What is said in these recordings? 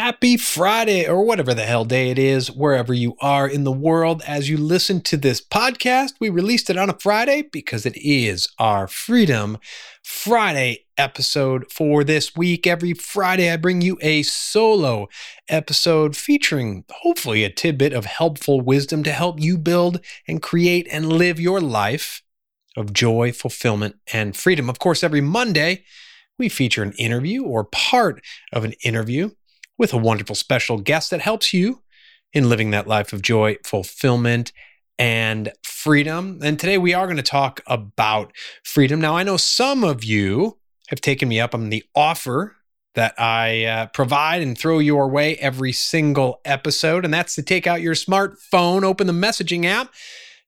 Happy Friday, or whatever the hell day it is, wherever you are in the world. As you listen to this podcast, we released it on a Friday because it is our Freedom Friday episode for this week. Every Friday, I bring you a solo episode featuring hopefully a tidbit of helpful wisdom to help you build and create and live your life of joy, fulfillment, and freedom. Of course, every Monday, we feature an interview or part of an interview with a wonderful special guest that helps you in living that life of joy, fulfillment, and freedom. And today we are going to talk about freedom. Now, I know some of you have taken me up on the offer that I uh, provide and throw your way every single episode, and that's to take out your smartphone, open the messaging app,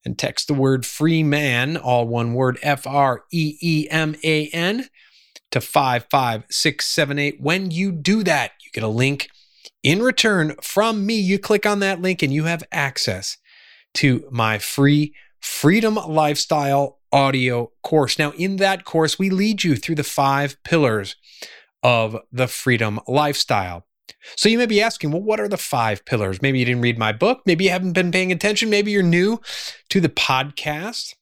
and text the word free man, all one word, F R E E M A N, to 55678. When you do that, you get a link in return from me. You click on that link and you have access to my free Freedom Lifestyle audio course. Now, in that course, we lead you through the five pillars of the freedom lifestyle. So you may be asking, well, what are the five pillars? Maybe you didn't read my book. Maybe you haven't been paying attention. Maybe you're new to the podcast.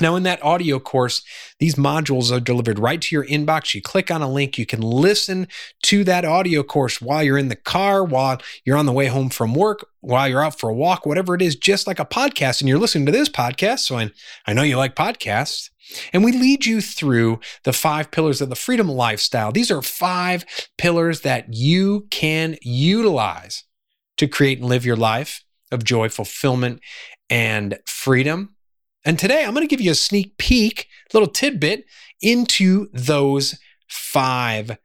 Now, in that audio course, these modules are delivered right to your inbox. You click on a link, you can listen to that audio course while you're in the car, while you're on the way home from work, while you're out for a walk, whatever it is, just like a podcast. And you're listening to this podcast. So I, I know you like podcasts. And we lead you through the five pillars of the freedom lifestyle. These are five pillars that you can utilize to create and live your life of joy, fulfillment, and freedom. And today I'm going to give you a sneak peek, little tidbit into those five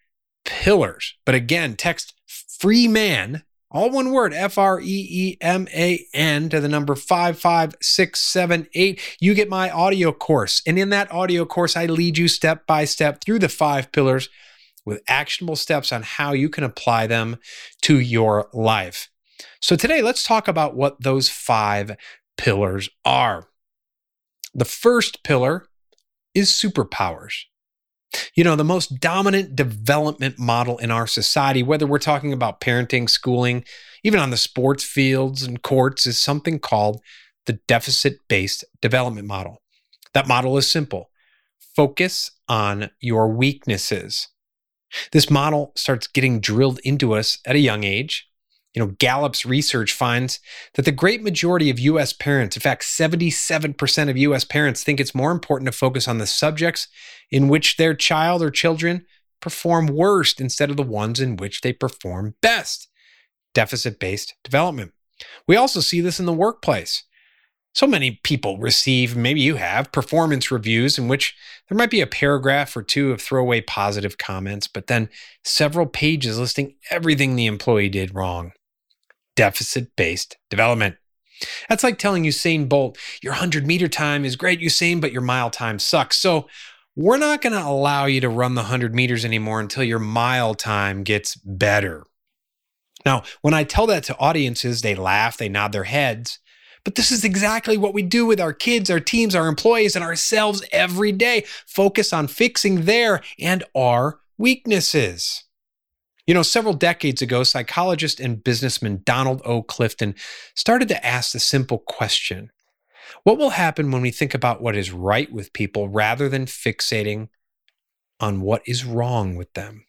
pillars. But again, text free man, all one word, F R E E M A N to the number 55678. You get my audio course. And in that audio course, I lead you step by step through the five pillars with actionable steps on how you can apply them to your life. So today, let's talk about what those five pillars are. The first pillar is superpowers. You know, the most dominant development model in our society, whether we're talking about parenting, schooling, even on the sports fields and courts, is something called the deficit based development model. That model is simple focus on your weaknesses. This model starts getting drilled into us at a young age. You know, Gallup's research finds that the great majority of US parents, in fact, 77% of US parents, think it's more important to focus on the subjects in which their child or children perform worst instead of the ones in which they perform best. Deficit based development. We also see this in the workplace. So many people receive, maybe you have, performance reviews in which there might be a paragraph or two of throwaway positive comments, but then several pages listing everything the employee did wrong deficit based development. That's like telling Usain Bolt, your 100 meter time is great, Usain, but your mile time sucks. So we're not going to allow you to run the 100 meters anymore until your mile time gets better. Now, when I tell that to audiences, they laugh, they nod their heads. But this is exactly what we do with our kids, our teams, our employees, and ourselves every day. Focus on fixing their and our weaknesses. You know, several decades ago, psychologist and businessman Donald O. Clifton started to ask the simple question What will happen when we think about what is right with people rather than fixating on what is wrong with them?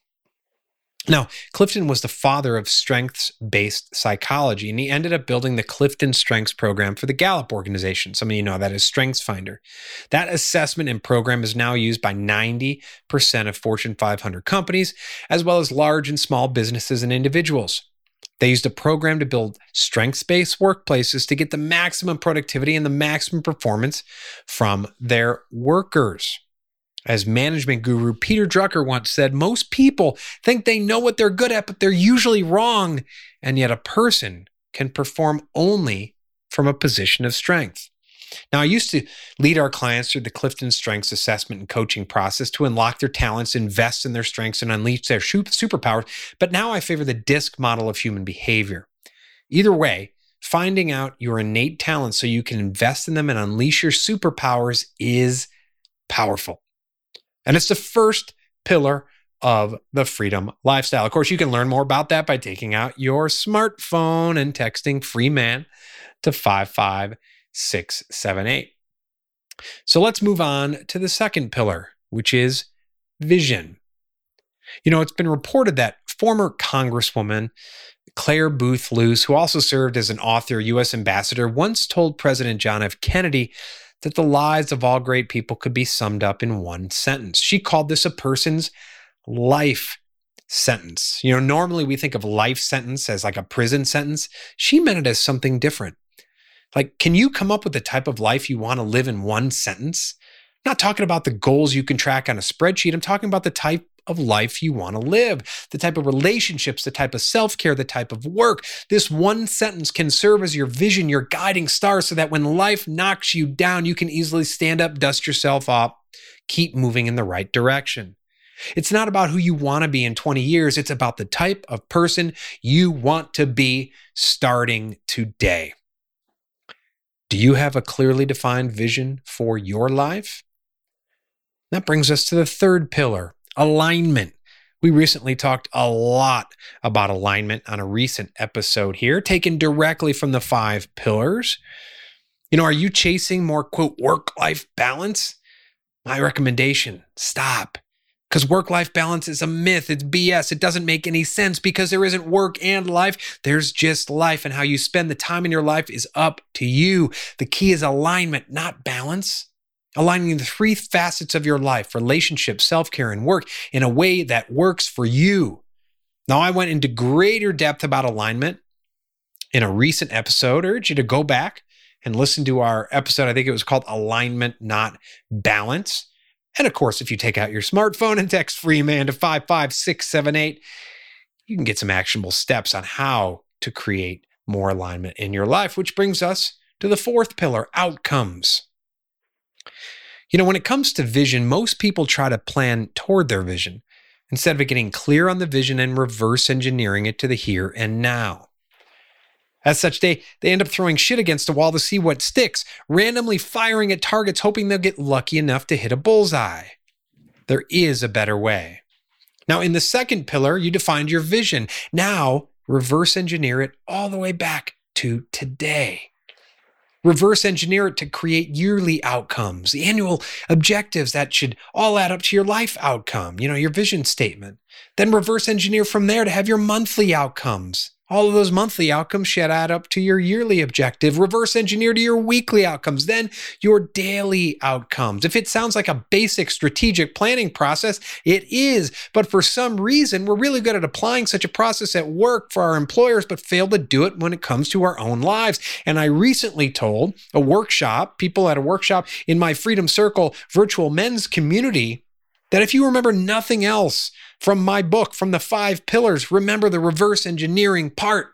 Now, Clifton was the father of strengths based psychology, and he ended up building the Clifton Strengths Program for the Gallup organization. Some of you know that is Strengths Finder. That assessment and program is now used by 90% of Fortune 500 companies, as well as large and small businesses and individuals. They used a program to build strengths based workplaces to get the maximum productivity and the maximum performance from their workers. As management guru Peter Drucker once said, most people think they know what they're good at, but they're usually wrong. And yet a person can perform only from a position of strength. Now, I used to lead our clients through the Clifton Strengths assessment and coaching process to unlock their talents, invest in their strengths, and unleash their superpowers. But now I favor the DISC model of human behavior. Either way, finding out your innate talents so you can invest in them and unleash your superpowers is powerful. And it's the first pillar of the freedom lifestyle. Of course, you can learn more about that by taking out your smartphone and texting free man to 55678. So let's move on to the second pillar, which is vision. You know, it's been reported that former Congresswoman Clare Boothe Luce, who also served as an author, U.S. ambassador, once told President John F. Kennedy that the lives of all great people could be summed up in one sentence. She called this a person's life sentence. You know, normally we think of life sentence as like a prison sentence. She meant it as something different. Like, can you come up with the type of life you want to live in one sentence? I'm not talking about the goals you can track on a spreadsheet. I'm talking about the type of life you want to live, the type of relationships, the type of self care, the type of work. This one sentence can serve as your vision, your guiding star, so that when life knocks you down, you can easily stand up, dust yourself off, keep moving in the right direction. It's not about who you want to be in 20 years. It's about the type of person you want to be starting today. Do you have a clearly defined vision for your life? That brings us to the third pillar alignment. We recently talked a lot about alignment on a recent episode here, taken directly from the five pillars. You know, are you chasing more, quote, work life balance? My recommendation stop. Because work life balance is a myth. It's BS. It doesn't make any sense because there isn't work and life. There's just life, and how you spend the time in your life is up to you. The key is alignment, not balance. Aligning the three facets of your life relationship, self care, and work in a way that works for you. Now, I went into greater depth about alignment in a recent episode. I urge you to go back and listen to our episode. I think it was called Alignment, Not Balance. And of course, if you take out your smartphone and text free man to 55678, you can get some actionable steps on how to create more alignment in your life, which brings us to the fourth pillar outcomes. You know, when it comes to vision, most people try to plan toward their vision instead of getting clear on the vision and reverse engineering it to the here and now. As such, they, they end up throwing shit against a wall to see what sticks, randomly firing at targets, hoping they'll get lucky enough to hit a bullseye. There is a better way. Now, in the second pillar, you defined your vision. Now, reverse engineer it all the way back to today. Reverse engineer it to create yearly outcomes, the annual objectives that should all add up to your life outcome, you know, your vision statement. Then reverse engineer from there to have your monthly outcomes. All of those monthly outcomes should add up to your yearly objective. Reverse engineer to your weekly outcomes, then your daily outcomes. If it sounds like a basic strategic planning process, it is. But for some reason, we're really good at applying such a process at work for our employers, but fail to do it when it comes to our own lives. And I recently told a workshop, people at a workshop in my Freedom Circle virtual men's community, that if you remember nothing else from my book, from the five pillars, remember the reverse engineering part.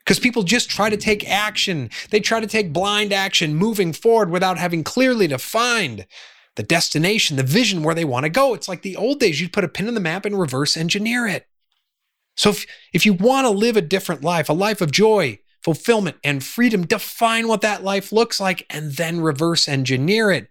Because people just try to take action. They try to take blind action, moving forward without having clearly defined the destination, the vision where they want to go. It's like the old days, you'd put a pin in the map and reverse engineer it. So if, if you want to live a different life, a life of joy, fulfillment, and freedom, define what that life looks like and then reverse engineer it.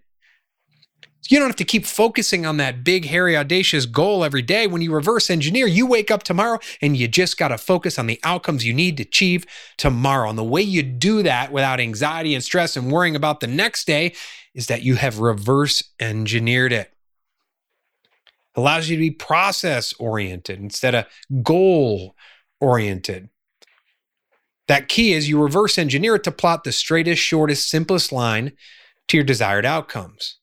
You don't have to keep focusing on that big, hairy, audacious goal every day. When you reverse engineer, you wake up tomorrow and you just got to focus on the outcomes you need to achieve tomorrow. And the way you do that without anxiety and stress and worrying about the next day is that you have reverse engineered it. Allows you to be process oriented instead of goal oriented. That key is you reverse engineer it to plot the straightest, shortest, simplest line to your desired outcomes.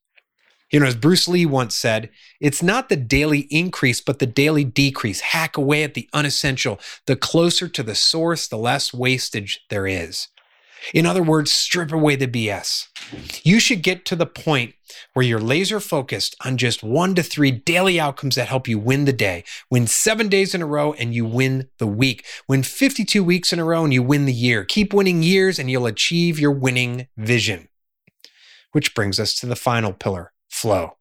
You know, as Bruce Lee once said, it's not the daily increase, but the daily decrease. Hack away at the unessential. The closer to the source, the less wastage there is. In other words, strip away the BS. You should get to the point where you're laser focused on just one to three daily outcomes that help you win the day. Win seven days in a row and you win the week. Win 52 weeks in a row and you win the year. Keep winning years and you'll achieve your winning vision. Which brings us to the final pillar flow.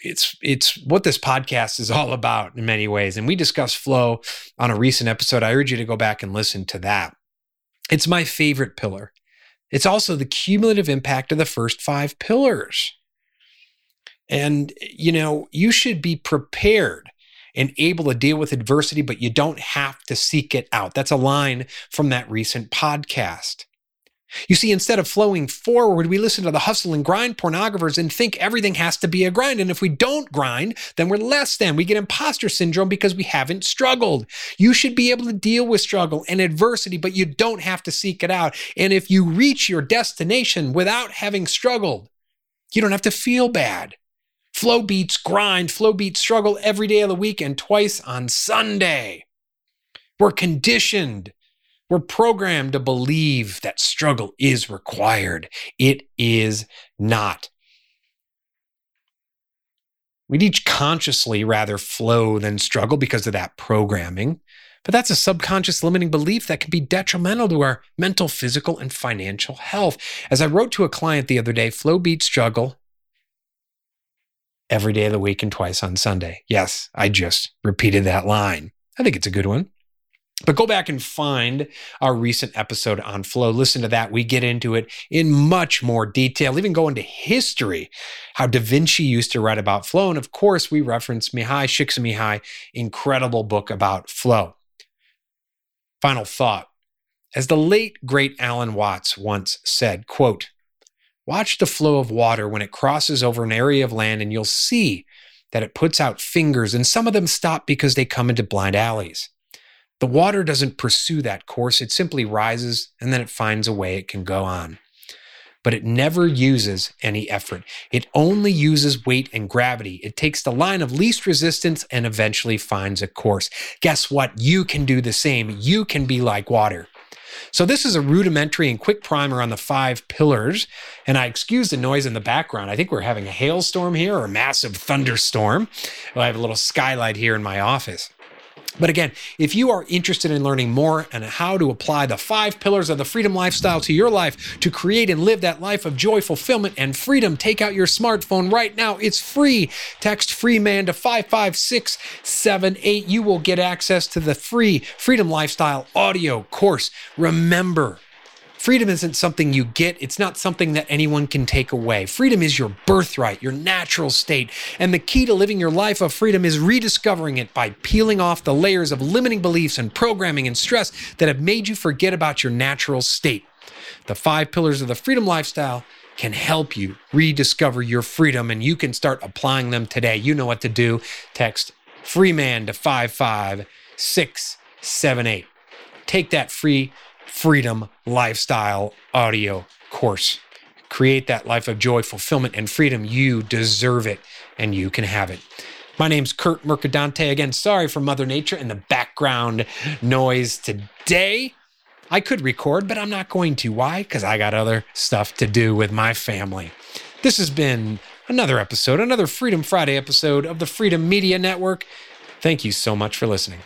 It's it's what this podcast is all about in many ways. And we discussed flow on a recent episode. I urge you to go back and listen to that. It's my favorite pillar. It's also the cumulative impact of the first five pillars. And, you know, you should be prepared and able to deal with adversity, but you don't have to seek it out. That's a line from that recent podcast. You see, instead of flowing forward, we listen to the hustle and grind pornographers and think everything has to be a grind. And if we don't grind, then we're less than. We get imposter syndrome because we haven't struggled. You should be able to deal with struggle and adversity, but you don't have to seek it out. And if you reach your destination without having struggled, you don't have to feel bad. Flow beats grind, flow beats struggle every day of the week and twice on Sunday. We're conditioned. We're programmed to believe that struggle is required. It is not. We'd each consciously rather flow than struggle because of that programming. But that's a subconscious limiting belief that can be detrimental to our mental, physical, and financial health. As I wrote to a client the other day, flow beats struggle every day of the week and twice on Sunday. Yes, I just repeated that line. I think it's a good one. But go back and find our recent episode on flow. Listen to that. We get into it in much more detail, even go into history, how Da Vinci used to write about flow. And of course, we reference Mihaly Csikszentmihalyi, incredible book about flow. Final thought. As the late great Alan Watts once said, quote, Watch the flow of water when it crosses over an area of land, and you'll see that it puts out fingers, and some of them stop because they come into blind alleys. The water doesn't pursue that course, it simply rises and then it finds a way it can go on. But it never uses any effort. It only uses weight and gravity. It takes the line of least resistance and eventually finds a course. Guess what? You can do the same. You can be like water. So this is a rudimentary and quick primer on the five pillars. And I excuse the noise in the background. I think we're having a hailstorm here or a massive thunderstorm. I have a little skylight here in my office. But again, if you are interested in learning more on how to apply the five pillars of the freedom lifestyle to your life to create and live that life of joy, fulfillment, and freedom, take out your smartphone right now. It's free. Text free man to 55678. You will get access to the free freedom lifestyle audio course. Remember, Freedom isn't something you get, it's not something that anyone can take away. Freedom is your birthright, your natural state. And the key to living your life of freedom is rediscovering it by peeling off the layers of limiting beliefs and programming and stress that have made you forget about your natural state. The five pillars of the freedom lifestyle can help you rediscover your freedom and you can start applying them today. You know what to do. Text freeman to 55678. Take that free freedom lifestyle audio course. Create that life of joy, fulfillment, and freedom. You deserve it and you can have it. My name's Kurt Mercadante. Again, sorry for Mother Nature and the background noise today. I could record, but I'm not going to. Why? Because I got other stuff to do with my family. This has been another episode, another Freedom Friday episode of the Freedom Media Network. Thank you so much for listening.